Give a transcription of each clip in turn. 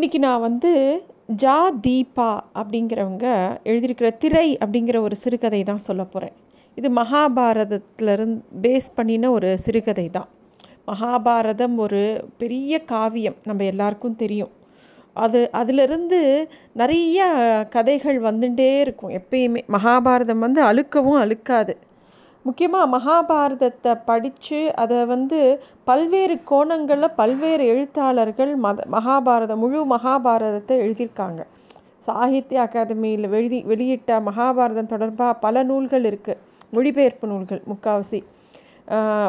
இன்றைக்கி நான் வந்து ஜா தீபா அப்படிங்கிறவங்க எழுதியிருக்கிற திரை அப்படிங்கிற ஒரு சிறுகதை தான் சொல்ல போகிறேன் இது மகாபாரதத்திலிருந்து பேஸ் பண்ணின ஒரு சிறுகதை தான். மகாபாரதம் ஒரு பெரிய காவியம் நம்ம எல்லாருக்கும் தெரியும். அது அதிலிருந்து நிறைய கதைகள் வந்துட்டே இருக்கும். எப்பயுமே மகாபாரதம் வந்து அழுக்கவும் அழுக்காது. முக்கியமாக மகாபாரதத்தை படித்து அதை வந்து பல்வேறு கோணங்களில் பல்வேறு எழுத்தாளர்கள் மத மகாபாரதம் முழு மகாபாரதத்தை எழுதியிருக்காங்க. சாகித்ய அகாதமியில் வெளி வெளியிட்ட மகாபாரதம் தொடர்பாக பல நூல்கள் இருக்குது மொழிபெயர்ப்பு நூல்கள் முக்காவாசி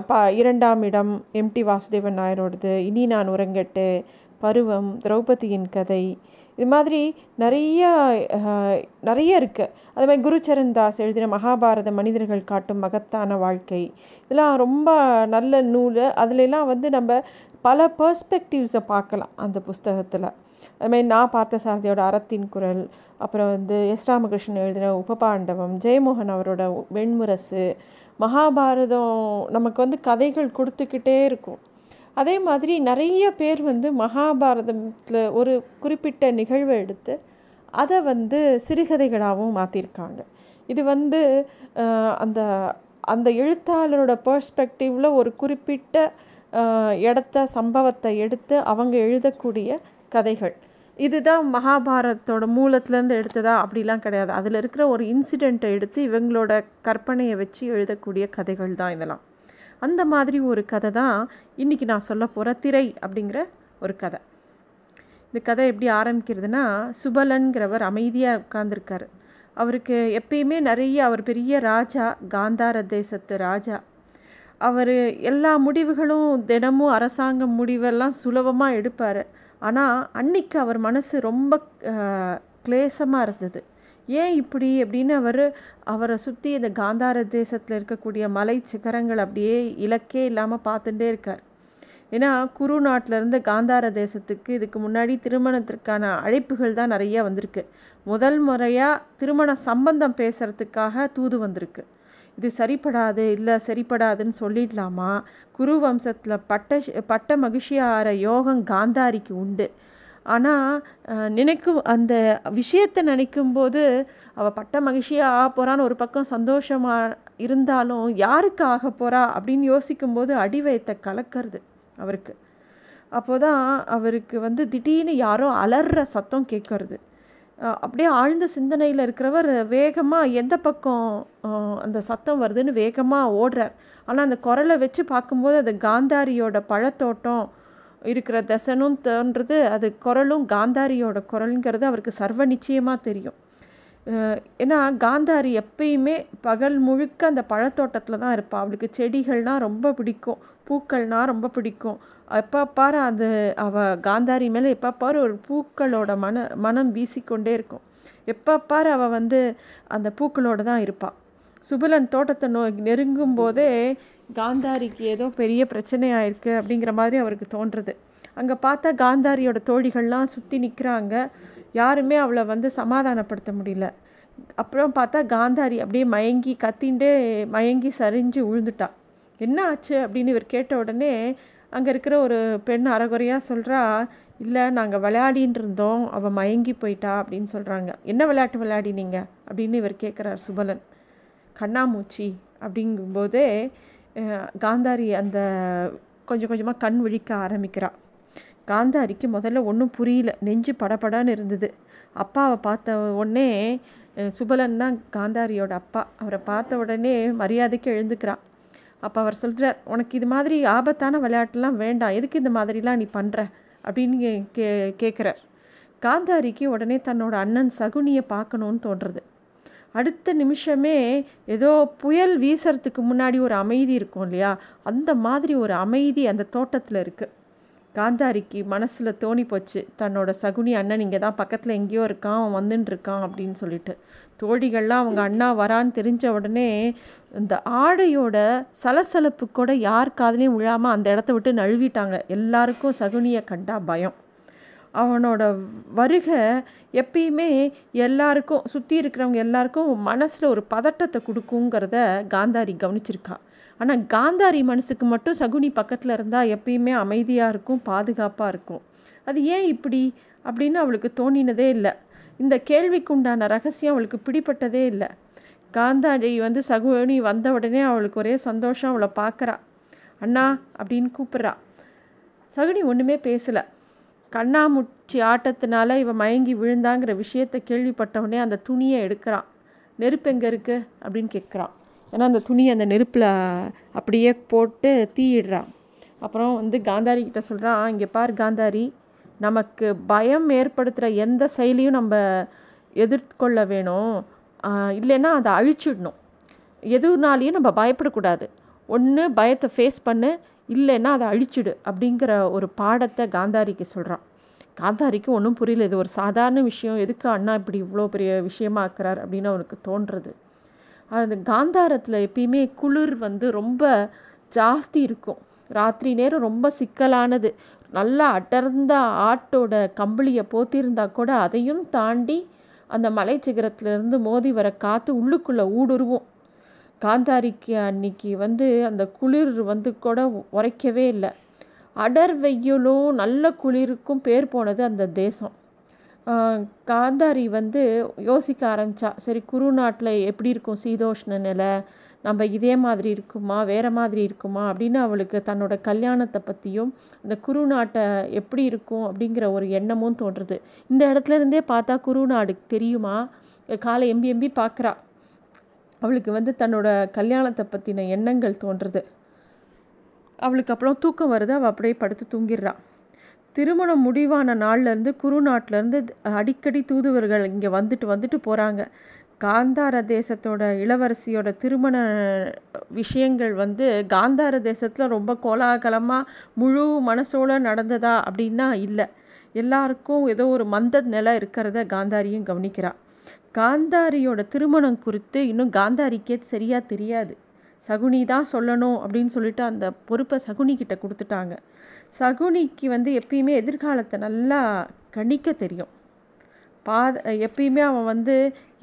ப இரண்டாம் இடம் எம்டி வாசுதேவன் நாயரோடது இனி நான் உறங்கட்டு பருவம் திரௌபதியின் கதை இது மாதிரி நிறைய நிறைய இருக்குது அது மாதிரி குருச்சரன் தாஸ் எழுதின மகாபாரத மனிதர்கள் காட்டும் மகத்தான வாழ்க்கை. இதெல்லாம் ரொம்ப நல்ல நூல். அதுலலாம் வந்து நம்ம பல பர்ஸ்பெக்டிவ்ஸை பார்க்கலாம் அந்த புஸ்தகத்தில். அதுமாதிரி நான் பார்த்த சாரதியோட அறத்தின் குரல் அப்புறம் வந்து எஸ் ராமகிருஷ்ணன் எழுதின உபபாண்டவம் ஜெயமோகன் அவரோட வெண்முரசு மகாபாரதம் நமக்கு வந்து கதைகள் கொடுத்துக்கிட்டே இருக்கும். அதே மாதிரி நிறைய பேர் வந்து மகாபாரதத்தில் ஒரு குறிப்பிட்ட நிகழ்வை எடுத்து அதை வந்து சிறுகதைகளாகவும் மாற்றிருக்காங்க இது வந்து அந்த அந்த எழுத்தாளரோட பர்ஸ்பெக்டிவில் ஒரு குறிப்பிட்ட இடத்த சம்பவத்தை எடுத்து அவங்க எழுதக்கூடிய கதைகள். இதுதான் மகாபாரதத்தோட மூலத்துலேருந்து எடுத்ததா? அப்படிலாம் கிடையாது. அதில் இருக்கிற ஒரு இன்சிடெண்ட்டை எடுத்து இவங்களோட கற்பனையை வச்சு எழுதக்கூடிய கதைகள் தான் இதெல்லாம். அந்த மாதிரி ஒரு கதை தான் இன்றைக்கி நான் சொல்ல போகிற திரை அப்படிங்கிற ஒரு கதை. இந்த கதை எப்படி ஆரம்பிக்கிறதுனா சுபலன்கிறவர் அமைதியாக உட்காந்துருக்காரு அவருக்கு எப்பயுமே நிறைய அவர் பெரிய ராஜா காந்தார தேசத்து ராஜா. அவர் எல்லா முடிவுகளும் தினமும் அரசாங்க முடிவெல்லாம் சுலபமாக எடுப்பார். ஆனால் அன்னைக்கு அவர் மனசு ரொம்ப கிளேசமாக இருந்தது. ஏன் இப்படி அப்படின்னு அவர் அவரை சுற்றி இந்த காந்தார தேசத்தில் இருக்கக்கூடிய மலை சிகரங்கள் அப்படியே இலக்கே இல்லாமல் பார்த்துட்டே இருக்கார். ஏன்னா குரு நாட்டிலேருந்து காந்தார தேசத்துக்கு இதுக்கு முன்னாடி திருமணத்திற்கான அழைப்புகள் தான் நிறைய வந்திருக்கு. முதல் முறையாக திருமண சம்பந்தம் பேசுகிறதுக்காக தூது வந்திருக்கு. இது சரிப்படாது இல்லை சரிப்படாதுன்னு சொல்லிடலாமா? குரு வம்சத்தில் பட்ட பட்ட மகிழ்ச்சியாகிற யோகம் காந்தாரிக்கு உண்டு. ஆனால் நினைக்கும் அந்த விஷயத்தை நினைக்கும்போது அவள் பட்ட மகிழ்ச்சியாக ஆக போகிறான்னு ஒரு பக்கம் சந்தோஷமாக இருந்தாலும் யாருக்கு ஆக போகிறா அப்படின்னு யோசிக்கும்போது அடிவயத்தை கலக்கிறது அவருக்கு. அப்போ தான் அவருக்கு வந்து திடீர்னு யாரோ அலற சத்தம் கேட்கறது அப்படியே ஆழ்ந்த சிந்தனையில் இருக்கிறவர் வேகமாக எந்த பக்கம் அந்த சத்தம் வருதுன்னு வேகமாக ஓடுறார். ஆனால் அந்த குரலை வச்சு பார்க்கும்போது அது காந்தாரியோட பழத்தோட்டம் இருக்கிற தசனும் தோன்றது அது குரலும் காந்தாரியோட குரலுங்கிறது அவருக்கு சர்வ நிச்சயமாக தெரியும் ஏன்னா காந்தாரி எப்பயுமே பகல் முழுக்க அந்த பழத்தோட்டத்தில் தான் இருப்பாள் அவளுக்கு செடிகள்னால் ரொம்ப பிடிக்கும் பூக்கள்னால் ரொம்ப பிடிக்கும். எப்போ பாரு அது அவள் காந்தாரி மேலே எப்போ பாரு ஒரு பூக்களோட மன மனம் வீசிக்கொண்டே இருக்கும். எப்போ பாரு அவள் வந்து அந்த பூக்களோடு தான் இருப்பாள் சுபலன் தோட்டத்தை நோ நெருங்கும் போதே காந்தாரிக்கு ஏதோ பெரிய பிரச்சனையாக இருக்குது அப்படிங்கிற மாதிரி அவருக்கு தோன்றுறது அங்கே பார்த்தா காந்தாரியோட தோழிகள்லாம் சுற்றி நிற்கிறாங்க யாருமே அவளை வந்து சமாதானப்படுத்த முடியல. அப்புறம் பார்த்தா காந்தாரி அப்படியே மயங்கி கத்தின்ண்டே மயங்கி சரிஞ்சு விழுந்துட்டா என்ன ஆச்சு? அப்படின்னு இவர் கேட்ட உடனே அங்கே இருக்கிற ஒரு பெண் அறகுறையாக சொல்கிறா இல்லை நாங்கள் விளையாடின்னு இருந்தோம். அவள் மயங்கி போயிட்டா அப்படின்னு சொல்கிறாங்க என்ன விளையாட்டு விளையாடினீங்க? அப்படின்னு இவர் கேட்குறார் சுபலன். கண்ணாமூச்சி அப்படிங்கும்போதே காந்தாரி அந்த கொஞ்சம் கொஞ்சமாக கண் விழிக்க ஆரம்பிக்கிறாள் காந்தாரிக்கு முதல்ல ஒன்றும் புரியல. நெஞ்சு படப்படான்னு இருந்தது. அப்பாவை பார்த்த உடனே சுபலன் தான் காந்தாரியோட அப்பா. அவரை பார்த்த உடனே மரியாதைக்கு எழுந்துக்கிறான் அப்போ அவர் சொல்கிறார் உனக்கு இது மாதிரி ஆபத்தான விளையாட்டுலாம் வேண்டாம். எதுக்கு இந்த மாதிரிலாம் நீ பண்ணுற அப்படின்னு கே கேட்குறார் காந்தாரிக்கு உடனே தன்னோட அண்ணன் சகுனியை பார்க்கணுன்னு தோன்றுறது. அடுத்த நிமிஷமே ஏதோ புயல் வீசுறதுக்கு முன்னாடி ஒரு அமைதி இருக்கும் இல்லையா? அந்த மாதிரி ஒரு அமைதி அந்த தோட்டத்தில் இருக்குது காந்தாரிக்கு மனசில் தோணி போச்சு. தன்னோட சகுனி அண்ணன் இங்கே தான் பக்கத்தில் எங்கேயோ இருக்கான் அவன் வந்துட்டு இருக்கான் அப்படின்னு சொல்லிட்டு. தோழிகள்லாம் அவங்க அண்ணா வரான்னு தெரிஞ்ச உடனே இந்த ஆடையோட சலசலப்பு கூட யார் காதலையும் விழாமல் அந்த இடத்த விட்டு நழுவிட்டாங்க. எல்லாருக்கும் சகுனியை கண்டா பயம். அவனோட வருகை எப்பயுமே எல்லாருக்கும் சுற்றி இருக்கிறவங்க எல்லாருக்கும் மனசில் ஒரு பதட்டத்தை கொடுக்குங்கிறத காந்தாரி கவனிச்சிருக்கா. ஆனால் காந்தாரி மனசுக்கு மட்டும் சகுனி பக்கத்தில் இருந்தால் எப்பயுமே அமைதியாக இருக்கும் பாதுகாப்பாக இருக்கும். அது ஏன் இப்படி? அப்படின்னு அவளுக்கு தோணினதே இல்லை. இந்த கேள்விக்குண்டான ரகசியம் அவளுக்கு பிடிப்பட்டதே இல்லை. காந்தாரி வந்து சகுனி வந்த உடனே அவளுக்கு ஒரே சந்தோஷம் அவளை பார்க்குறா அண்ணா அப்படின்னு கூப்பிட்றா. சகுனி ஒன்றுமே பேசலை. கண்ணாமூச்சி ஆட்டத்தினால இவன் மயங்கி விழுந்தாங்கிற விஷயத்தை கேள்விப்பட்டவொடனே அந்த துணியை எடுக்கிறான். நெருப்பு எங்கே இருக்குது அப்படின்னு கேட்குறான். ஏன்னா அந்த துணியை அந்த நெருப்பில் அப்படியே போட்டு தீயிடுறான். அப்புறம் வந்து காந்தாரி கிட்ட சொல்கிறான் இங்கே பார் காந்தாரி நமக்கு பயம் ஏற்படுத்துகிற எந்த செயலையும் நம்ம எதிர்கொள்ள வேணும். இல்லைன்னா அதை அழிச்சிடணும். எதுனாலையும் நம்ம பயப்படக்கூடாது. ஒன்று பயத்தை ஃபேஸ் பண்ணு. இல்லைன்னா அதை அழிச்சிடு அப்படிங்கிற ஒரு பாடத்தை காந்தாரிக்கு சொல்கிறான் காந்தாரிக்கு ஒன்றும் புரியல. இது ஒரு சாதாரண விஷயம். எதுக்கு அண்ணா இப்படி இவ்வளோ பெரிய விஷயமா ஆக்குறார் அப்படின்னு அவனுக்கு தோன்றுறது அது காந்தாரத்தில் எப்பயுமே குளிர் வந்து ரொம்ப ஜாஸ்தி இருக்கும். ராத்திரி நேரம் ரொம்ப சிக்கலானது. நல்லா அடர்ந்த ஆட்டோட கம்பளியை போத்திருந்தா கூட அதையும் தாண்டி அந்த மலை சிகரத்துலேருந்து மோதி வர காற்று உள்ளுக்குள்ளே ஊடுருவும். காந்தாரிக்கு அன்னைக்கு வந்து அந்த குளிர் வந்து கூட உரைக்கவே இல்லை. அடர் வெயிலும் நல்ல குளிருக்கும் பேர் போனது அந்த தேசம். காந்தாரி வந்து யோசிக்க ஆரம்பித்தா சரி குரு நாட்டில் எப்படி இருக்கும் சீதோஷ்ண நிலை? நம்ம இதே மாதிரி இருக்குமா? வேறு மாதிரி இருக்குமா? அப்படின்னு அவளுக்கு தன்னோட கல்யாணத்தை பற்றியும் இந்த குரு நாட்டை எப்படி இருக்கும் அப்படிங்கிற ஒரு எண்ணமும் தோன்றுறது இந்த இடத்துல இருந்தே பார்த்தா குரு நாடு தெரியுமா? காலை எம்பி எம்பி பார்க்குறா. அவளுக்கு வந்து தன்னோட கல்யாணத்தை பற்றின எண்ணங்கள் தோன்றுறது அவளுக்கு அப்புறம் தூக்கம் வருது. அவள் அப்படியே படுத்து தூங்கிடுறான் திருமணம் முடிவான நாள்லேருந்து குரு நாட்டிலேருந்து அடிக்கடி தூதுவர்கள் இங்கே வந்துட்டு வந்துட்டு போகிறாங்க காந்தார தேசத்தோட இளவரசியோட திருமண விஷயங்கள் வந்து காந்தார தேசத்தில் ரொம்ப கோலாகலமாக முழு மனசோடு நடந்ததா அப்படின்னா இல்லை. எல்லாருக்கும் ஏதோ ஒரு மந்த நிலை இருக்கிறத காந்தாரியும் கவனிக்கிறாள் காந்தாரியோட திருமணம் குறித்து இன்னும் காந்தாரிக்கே சரியாக தெரியாது. சகுனி தான் சொல்லணும் அப்படின்னு சொல்லிட்டு அந்த பொறுப்பை சகுனி கிட்ட கொடுத்துட்டாங்க. சகுனிக்கு வந்து எப்பயுமே எதிர்காலத்தை நல்லா கணிக்க தெரியும். பாத எப்பயுமே அவன் வந்து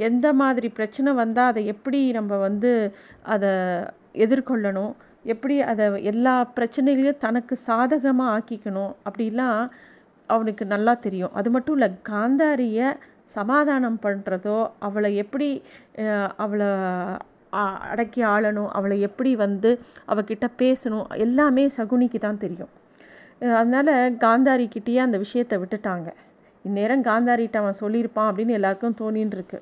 எந்த மாதிரி பிரச்சனை வந்தால் அதை எப்படி நம்ம வந்து அதை எதிர்கொள்ளணும்? எப்படி அதை எல்லா பிரச்சனைகளையும் தனக்கு சாதகமாக ஆக்கிக்கணும்? அப்படிலாம் அவனுக்கு நல்லா தெரியும். அது மட்டும் இல்லை காந்தாரியை சமாதானம் பண்ணுறதோ அவளை எப்படி அவளை அடக்கி ஆளணும் அவளை எப்படி வந்து அவகிட்ட பேசணும் எல்லாமே சகுனிக்கு தான் தெரியும். அதனால் காந்தாரிக்கிட்டேயே அந்த விஷயத்தை விட்டுட்டாங்க. இந்நேரம் காந்தாரிகிட்ட அவன் சொல்லியிருப்பான் அப்படின்னு எல்லாருக்கும் தோணின்னு இருக்கு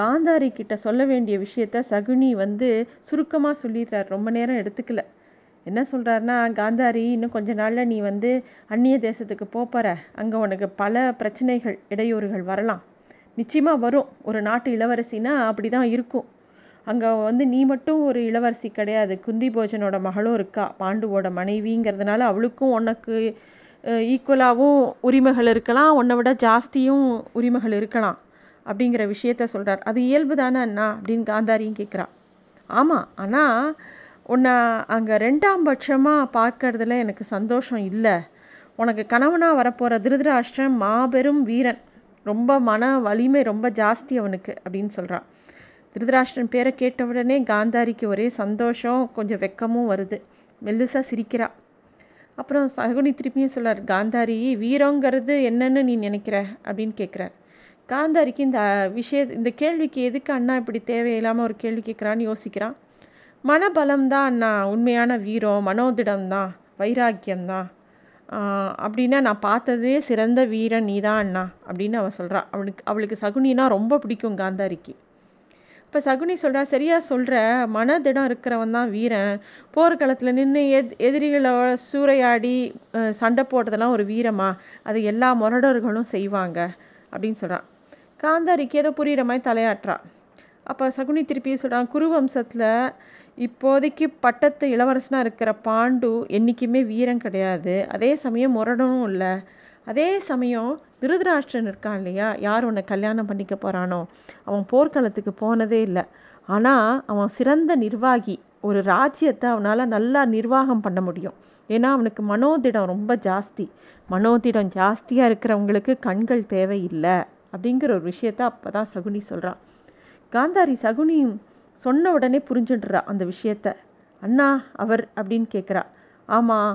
காந்தாரி கிட்ட சொல்ல வேண்டிய விஷயத்த சகுனி வந்து சுருக்கமாக சொல்லிடுறார். ரொம்ப நேரம் எடுத்துக்கல. என்ன சொல்கிறாருன்னா காந்தாரி இன்னும் கொஞ்ச நாளில் நீ வந்து அந்நிய தேசத்துக்கு போகிற அங்கே உனக்கு பல பிரச்சனைகள் இடையூறுகள் வரலாம். நிச்சயமாக வரும். ஒரு நாட்டு இளவரசினா அப்படி தான் இருக்கும். அங்கே வந்து நீ மட்டும் ஒரு இளவரசி கிடையாது. குந்தி போஜனோட மகளும் இருக்கா. பாண்டுவோட மனைவிங்கிறதுனால அவளுக்கும் உனக்கு ஈக்குவலாகவும் உரிமைகள் இருக்கலாம். உன்னை விட ஜாஸ்தியும் உரிமைகள் இருக்கலாம். அப்படிங்கிற விஷயத்த சொல்கிறார் அது இயல்பு தானே அண்ணா? அப்படின்னு காந்தாரியும் கேட்குறா ஆமாம் ஆனால் உன்னை அங்கே ரெண்டாம் பட்சமாக பார்க்கறதுல எனக்கு சந்தோஷம் இல்லை. உனக்கு கணவனாக வரப்போகிற திருதராஷ்டிரன் மாபெரும் வீரன். ரொம்ப மன வலிமை ரொம்ப ஜாஸ்தி அவனுக்கு அப்படின்னு சொல்கிறான் திருதராஷ்டிரன் பேரை கேட்ட உடனே காந்தாரிக்கு ஒரே சந்தோஷம் கொஞ்சம் வெக்கமும் வருது. மெல்லுசாக சிரிக்கிறா. அப்புறம் சகுனி திருப்பியும் சொல்கிறார் காந்தாரி வீரங்கிறது என்னன்னு நீ நினைக்கிற? அப்படின்னு கேட்குறார் காந்தாரிக்கு இந்த விஷய இந்த கேள்விக்கு எதுக்கு அண்ணா இப்படி தேவையில்லாமல் ஒரு கேள்வி கேட்குறான்னு யோசிக்கிறான். மனபலம்தான் தான் அண்ணா. உண்மையான வீரம் மனோதிடம்தான் வைராக்கியம்தான். அப்படின்னா நான் பார்த்ததே சிறந்த வீரன் நீ தான் அண்ணா அப்படின்னு அவள் சொல்கிறான் அவளுக்கு அவளுக்கு சகுனினா ரொம்ப பிடிக்கும் காந்தாரிக்கு. இப்போ சகுனி சொல்கிறா சரியாக சொல்கிற மனதிடம் இருக்கிறவன் தான் வீரன். போர்க்களத்தில் நின்று எத் எதிரிகளோட சூறையாடி சண்டை போட்டதெல்லாம் ஒரு வீரமா? அது எல்லா முரடர்களும் செய்வாங்க. அப்படின்னு சொல்கிறான் காந்தாரிக்கு ஏதோ புரிகிற மாதிரி தலையாட்டுறான் அப்போ சகுனி திருப்பி சொல்கிறான் குருவம்சத்தில் இப்போதைக்கு பட்டத்து இளவரசனாக இருக்கிற பாண்டு என்றைக்குமே வீரம் கிடையாது. அதே சமயம் முரடனும் இல்லை. அதே சமயம் திருதராஷ்டிரன் இருக்கான் இல்லையா? யார் உன்னை கல்யாணம் பண்ணிக்க போகிறானோ அவன் போர்க்களத்துக்கு போனதே இல்லை. ஆனால் அவன் சிறந்த நிர்வாகி. ஒரு ராஜ்யத்தை அவனால் நல்லா நிர்வாகம் பண்ண முடியும். ஏன்னா அவனுக்கு மனோதிடம் ரொம்ப ஜாஸ்தி. மனோதிடம் ஜாஸ்தியாக இருக்கிறவங்களுக்கு கண்கள் தேவையில்லை. அப்படிங்கிற ஒரு விஷயத்த அப்போ தான் சகுனி சொல்கிறான் காந்தாரி சகுனியும் சொன்ன உடனே புரிஞ்சுடுறா அந்த விஷயத்த. அண்ணா அவர் அப்படின்னு கேட்குறா ஆமாம்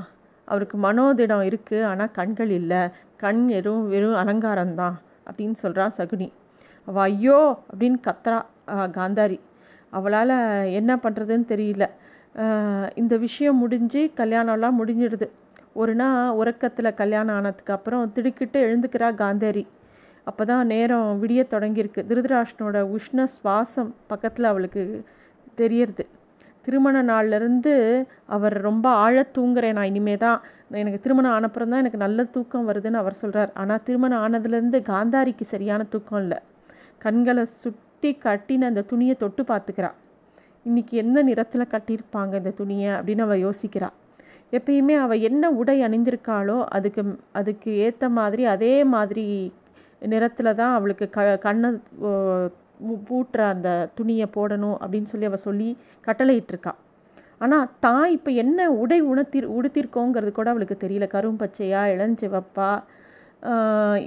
அவருக்கு மனோதிடம் இருக்குது ஆனால் கண்கள் இல்லை. கண் வெறும் வெறும் அலங்காரம்தான் அப்படின்னு சொல்கிறா சகுனி. அவள் ஐயோ அப்படின்னு கத்துறா காந்தாரி. அவளால் என்ன பண்ணுறதுன்னு தெரியல. இந்த விஷயம் முடிஞ்சு கல்யாணம்லாம் முடிஞ்சிடுது. ஒரு நாள் உறக்கத்தில் கல்யாணம் ஆனதுக்கு அப்புறம் திடுக்கிட்டு எழுந்துக்கிறா காந்தாரி. அப்போ தான் நேரம் விடிய தொடங்கியிருக்கு. திருதராஷ்டனோட உஷ்ண சுவாசம் பக்கத்தில் அவளுக்கு தெரியறது. திருமண நாள்லேருந்து அவர் ரொம்ப ஆழ தூங்குறேன் நான் இனிமே தான் எனக்கு திருமணம் ஆனப்புறம் தான் எனக்கு நல்ல தூக்கம் வருதுன்னு அவர் சொல்கிறார் ஆனால் திருமணம் ஆனதுலேருந்து காந்தாரிக்கு சரியான தூக்கம் இல்லை. கண்களை சுற்றி கட்டின அந்த துணியை தொட்டு பார்த்துக்கிறா. இன்றைக்கி எந்த நிறத்தில் கட்டியிருப்பாங்க இந்த துணியை அப்படின்னு அவள் யோசிக்கிறாள் எப்பயுமே அவள் என்ன உடை அணிந்திருக்காளோ அதுக்கு அதுக்கு ஏற்ற மாதிரி அதே மாதிரி நிறத்தில் தான் அவளுக்கு க கண்ணை பூட்டுற அந்த துணியை போடணும் அப்படின்னு சொல்லி அவள் சொல்லி கட்டளையிட்டிருக்கா. ஆனால் தான் இப்போ என்ன உடை உணர்த்தி உடுத்திருக்கோங்கிறது கூட அவளுக்கு தெரியல. கரும்பச்சையா இளஞ்சிவப்பா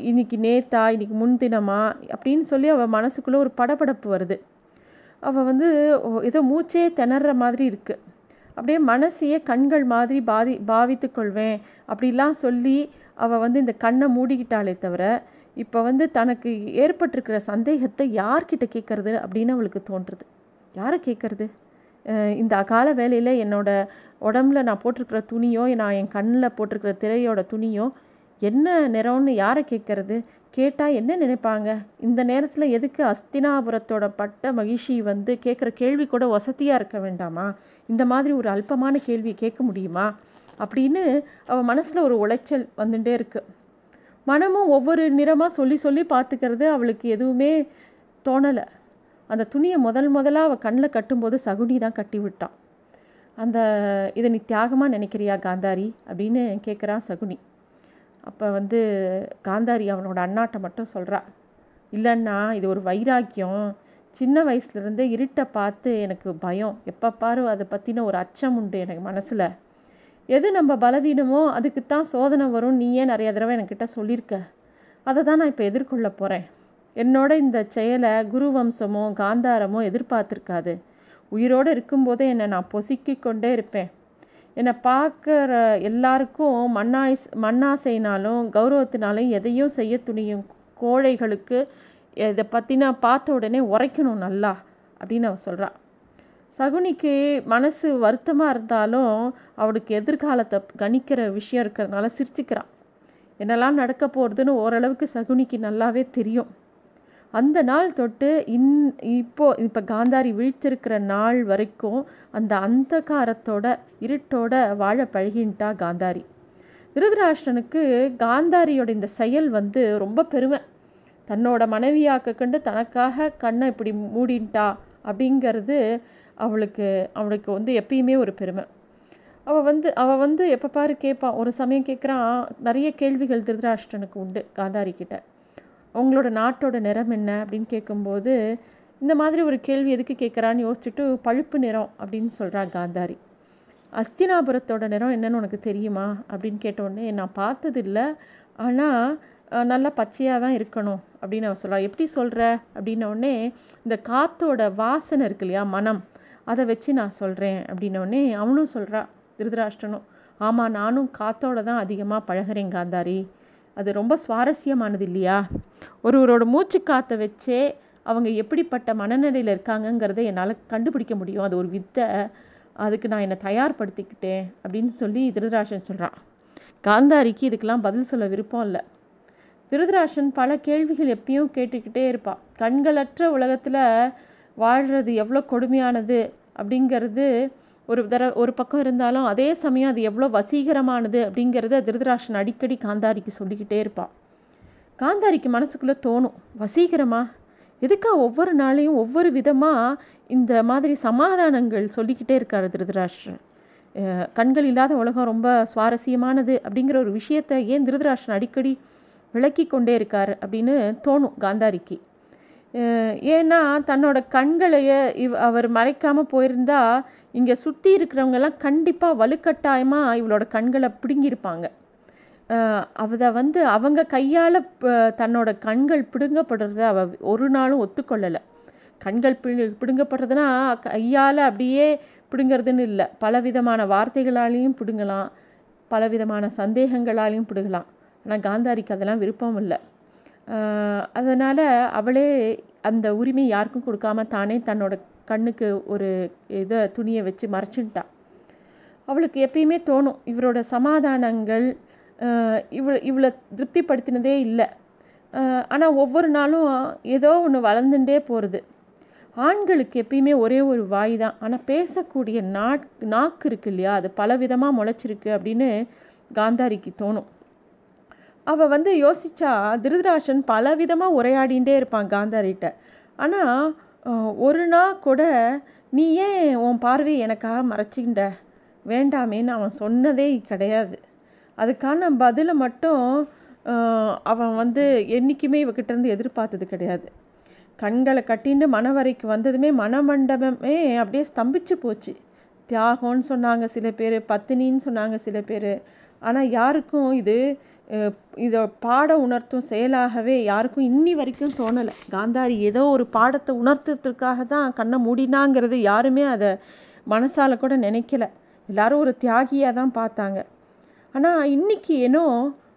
இன்னைக்கு நேத்தா இன்னைக்கு முன்தினமா அப்படின்னு சொல்லி அவள் மனசுக்குள்ளே ஒரு படபடப்பு வருது. அவள் வந்து ஏதோ மூச்சே திணற மாதிரி இருக்குது அப்படியே மனசையே கண்கள் மாதிரி பாதி பாவித்து கொள்வேன் அப்படிலாம் சொல்லி அவள் வந்து இந்த கண்ணை மூடிக்கிட்டாளே தவிர இப்போ வந்து தனக்கு ஏற்பட்டிருக்கிற சந்தேகத்தை யார்கிட்ட கேட்குறது அப்படின்னு அவளுக்கு தோன்றுறது யாரை கேட்குறது இந்த அகால வேலையில் என்னோடய உடம்புல நான் போட்டிருக்கிற துணியோ நான் என் கண்ணில் போட்டிருக்கிற திரையோட துணியோ என்ன நிறம்னு யாரை கேட்குறது கேட்டால் என்ன நினைப்பாங்க? இந்த நேரத்தில் எதுக்கு அஸ்தினாபுரத்தோட பட்ட மகிழ்ச்சி வந்து கேட்குற கேள்வி கூட வசதியாக இருக்க வேண்டாமா? இந்த மாதிரி ஒரு அல்பமான கேள்வி கேட்க முடியுமா? அப்படின்னு அவள் மனசில் ஒரு உளைச்சல் வந்துட்டே இருக்குது மனமும் ஒவ்வொரு நிறமாக சொல்லி சொல்லி பார்த்துக்கிறது அவளுக்கு எதுவுமே தோணலை. அந்த துணியை முதல் முதலாக அவள் கண்ணில் கட்டும்போது சகுனி தான் கட்டி விட்டான். அந்த இதை நீ தியாகமாக நினைக்கிறியா காந்தாரி? அப்படின்னு கேட்குறான் சகுனி. அப்போ வந்து காந்தாரி அவனோட அண்ணாட்டை மட்டும் சொல்கிறா இல்லைன்னா இது ஒரு வைராக்கியம். சின்ன வயசுலேருந்தே இருட்டை பார்த்து எனக்கு பயம். எப்போ பாரு அதை பற்றின ஒரு அச்சம் உண்டு எனக்கு மனசில். எது நம்ம பலவீனமோ அதுக்கு தான் சோதனை வரும். நீயே நிறைய தடவை என்கிட்ட சொல்லியிருக்க. அதை தான் நான் இப்போ எதிர்கொள்ள போகிறேன் என்னோட இந்த செயலை குரு வம்சமோ காந்தாரமோ எதிர்பார்த்துருக்காது. உயிரோடு இருக்கும்போதே என்னை நான் பொசுக்கி கொண்டே இருப்பேன். என்னை பார்க்குற எல்லாருக்கும் மண்ணாய் மண்ணாசைனாலும் கௌரவத்தினாலும் எதையும் செய்ய துணியும் கோழைகளுக்கு இதை பற்றினா பார்த்த உடனே உரைக்கணும் நல்லா அப்படின்னு அவள் சொல்கிறான் சகுனிக்கு மனசு வருத்தமாக இருந்தாலும் அவளுக்கு எதிர்காலத்தை கணிக்கிற விஷயம் இருக்கிறதுனால சிரிச்சுக்கிறான் என்னெல்லாம் நடக்க போகிறதுன்னு ஓரளவுக்கு சகுனிக்கு நல்லாவே தெரியும். அந்த நாள் தொட்டு இன் இப்போ இப்போ காந்தாரி விழிச்சிருக்கிற நாள் வரைக்கும் அந்த அந்தகாரத்தோட இருட்டோட வாழ பழகின்ட்டா காந்தாரி. விருதராஷ்டனுக்கு காந்தாரியோட இந்த செயல் வந்து ரொம்ப பெருமை. தன்னோட மனைவியாக்க கண்டு தனக்காக கண்ணை இப்படி மூடின்ட்டா அப்படிங்கிறது அவளுக்கு அவளுக்கு வந்து எப்பயுமே ஒரு பெருமை. அவள் வந்து அவள் வந்து எப்போ பாரு கேட்பான் ஒரு சமயம் கேட்குறான் நிறைய கேள்விகள் திருதராஷ்டனுக்கு உண்டு காந்தாரி கிட்ட. உங்களோட நாட்டோட நிறம் என்ன? அப்படின்னு கேட்கும்போது இந்த மாதிரி ஒரு கேள்வி எதுக்கு கேட்குறான்னு யோசிச்சுட்டு பழுப்பு நிறம் அப்படின்னு சொல்கிறா காந்தாரி. அஸ்தினாபுரத்தோட நிறம் என்னன்னு உனக்கு தெரியுமா? அப்படின்னு கேட்டோடனே நான் பார்த்ததில்ல ஆனால் நல்லா பச்சையாக தான் இருக்கணும் அப்படின்னு அவன் சொல்கிறான் எப்படி சொல்கிற அப்படின்னோடனே இந்த காற்றோட வாசனை இருக்கு இல்லையா மனம். அதை வச்சு நான் சொல்கிறேன் அப்படின்னோடனே அவனும் சொல்கிறா திருதராஷ்டனும் ஆமாம் நானும் காற்றோட தான் அதிகமாக பழகிறேன் காந்தாரி. அது ரொம்ப சுவாரஸ்யமானது இல்லையா? ஒருவரோட மூச்சு காற்றை வச்சே அவங்க எப்படிப்பட்ட மனநிலையில் இருக்காங்கங்கிறத என்னால் கண்டுபிடிக்க முடியும். அது ஒரு வித்தை. அதுக்கு நான் என்னை தயார்படுத்திக்கிட்டேன் அப்படின்னு சொல்லி திருதராஷன் சொல்கிறான் காந்தாரிக்கு இதுக்கெல்லாம் பதில் சொல்ல விருப்பம் இல்லை. திருதராஷன் பல கேள்விகள் எப்பயும் கேட்டுக்கிட்டே இருப்பாள் கண்களற்ற உலகத்தில் வாழ்கிறது எவ்வளோ கொடுமையானது அப்படிங்கிறது ஒரு தர ஒரு பக்கம் இருந்தாலும் அதே சமயம் அது எவ்வளோ வசீகரமானது அப்படிங்கிறத திருதராஷன் அடிக்கடி காந்தாரிக்கு சொல்லிக்கிட்டே இருப்பாள் காந்தாரிக்கு மனசுக்குள்ளே தோணும் வசீகரமா? எதுக்கா ஒவ்வொரு நாளையும் ஒவ்வொரு விதமாக இந்த மாதிரி சமாதானங்கள் சொல்லிக்கிட்டே இருக்கார் திருதராஷ்டிரன். கண்கள் இல்லாத உலகம் ரொம்ப சுவாரஸ்யமானது அப்படிங்கிற ஒரு விஷயத்தை ஏன் திருதராஷ்டிரன் அடிக்கடி விளக்கி கொண்டே இருக்கார் அப்படின்னு தோணும் காந்தாரிக்கு. ஏன்னா தன்னோட கண்களையே இவ் அவர் மறைக்காமல் போயிருந்தா இங்கே சுற்றி இருக்கிறவங்கெல்லாம் கண்டிப்பாக வலுக்கட்டாயமாக இவளோட கண்களை பிடுங்கியிருப்பாங்க. அதை வந்து அவங்க கையால் தன்னோட கண்கள் பிடுங்கப்படுறத அவ ஒரு நாளும் ஒத்துக்கொள்ளலை. கண்கள் பிடு பிடுங்கப்படுறதுனா கையால் அப்படியே பிடுங்கிறதுன்னு இல்லை. பலவிதமான வார்த்தைகளாலேயும் பிடுங்கலாம். பலவிதமான சந்தேகங்களாலையும் பிடுங்கலாம். ஆனால் காந்தாரிக்கு அதெல்லாம் விருப்பம் இல்லை. அதனால் அவளே அந்த உரிமை யாருக்கும் கொடுக்காம தானே தன்னோட கண்ணுக்கு ஒரு இதை துணியை வச்சு மறைச்சுட்டா அவளுக்கு எப்பயுமே தோணும் இவரோட சமாதானங்கள் இவள் இவளை திருப்திப்படுத்தினதே இல்லை. ஆனால் ஒவ்வொரு நாளும் ஏதோ ஒன்று வளர்ந்துட்டே போகிறது ஆண்களுக்கு எப்பயுமே ஒரே ஒரு வாய் தான் ஆனால் பேசக்கூடிய நாக் நாக்கு இருக்கு இல்லையா? அது பலவிதமாக முளைச்சிருக்கு அப்படின்னு காந்தாரிக்கு தோணும். அவள் வந்து யோசிச்சா திருதராஷன் பலவிதமாக உரையாடிகிட்டே இருப்பான் காந்தாரிட்ட. ஆனால் ஒரு நாள் கூட நீ ஏன் உன் பார்வையை எனக்காக மறைச்சிக்கிட்ட வேண்டாமேன்னு அவன் சொன்னதே கிடையாது. அதுக்கான பதிலை மட்டும் அவன் வந்து என்றைக்குமே இவகிட்டேருந்து எதிர்பார்த்தது கிடையாது. கண்களை கட்டின்னு மனவரைக்கு வந்ததுமே மனமண்டபமே அப்படியே ஸ்தம்பிச்சு போச்சு. தியாகம்னு சொன்னாங்க சில பேர் பத்தினின்னு சொன்னாங்க சில பேர். ஆனால் யாருக்கும் இது இதை பாட உணர்த்தும் செயலாகவே யாருக்கும் இன்னி வரைக்கும் தோணலை. காந்தாரி ஏதோ ஒரு பாடத்தை உணர்த்துறதுக்காக தான் கண்ணை மூடினாங்கிறது யாருமே அதை மனசால் கூட நினைக்கல. எல்லாரும் ஒரு தியாகியாக தான் பார்த்தாங்க. ஆனால் இன்னைக்கு ஏனோ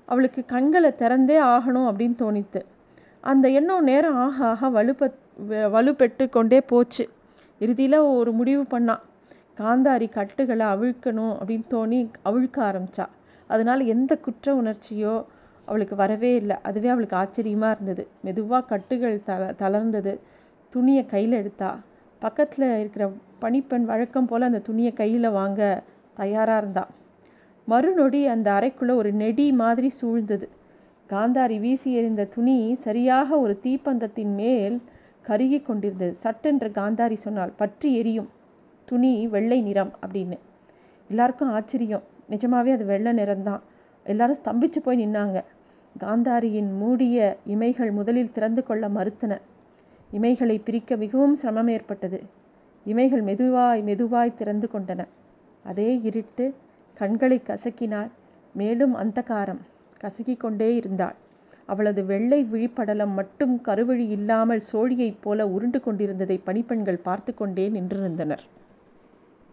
அவளுக்கு கண்களை திறந்தே ஆகணும் அப்படின்னு தோணித்து அந்த எண்ணம் நேரம் ஆக ஆக வலுப்ப வலுப்பெற்று கொண்டே போச்சு. இறுதியில் ஒரு முடிவு பண்ணான் காந்தாரி கட்டுகளை அவிழ்க்கணும் அப்படின்னு தோணி அவிழ்க்க ஆரம்பித்தாள் அதனால் எந்த குற்ற உணர்ச்சியோ அவளுக்கு வரவே இல்லை. அதுவே அவளுக்கு ஆச்சரியமாக இருந்தது. மெதுவாக கட்டுகள் தள தளர்ந்தது. துணியை கையில் எடுத்தா பக்கத்தில் இருக்கிற பணிப்பெண் வழக்கம் போல் அந்த துணியை கையில் வாங்க தயாராக இருந்தாள் மறுநொடி அந்த அறைக்குள்ளே ஒரு நெடி மாதிரி சூழ்ந்தது. காந்தாரி வீசி எறிந்த துணி சரியாக ஒரு தீப்பந்தத்தின் மேல் கருகி கொண்டிருந்தது. சட்டென்று காந்தாரி சொன்னால் பற்றி எரியும். துணி வெள்ளை நிறம் அப்படின்னு. எல்லாருக்கும் ஆச்சரியம். நிஜமாகவே அது வெள்ளை நிறம்தான். எல்லாரும் ஸ்தம்பிச்சு போய் நின்னாங்க. காந்தாரியின் மூடிய இமைகள் முதலில் திறந்து கொள்ள மறுத்தன. இமைகளை பிரிக்க மிகவும் சிரமம் ஏற்பட்டது. இமைகள் மெதுவாய் மெதுவாய் திறந்து கொண்டன. அதே இருட்டு கண்களை கசக்கினாள். மேலும் அந்தகாரம். கசக்கி கொண்டே இருந்தாள். அவளது வெள்ளை விழிப்படலம் மட்டும் கருவழி இல்லாமல் சோழியைப் போல உருண்டு கொண்டிருந்ததை பணிப்பெண்கள் பார்த்து கொண்டே நின்றிருந்தனர்.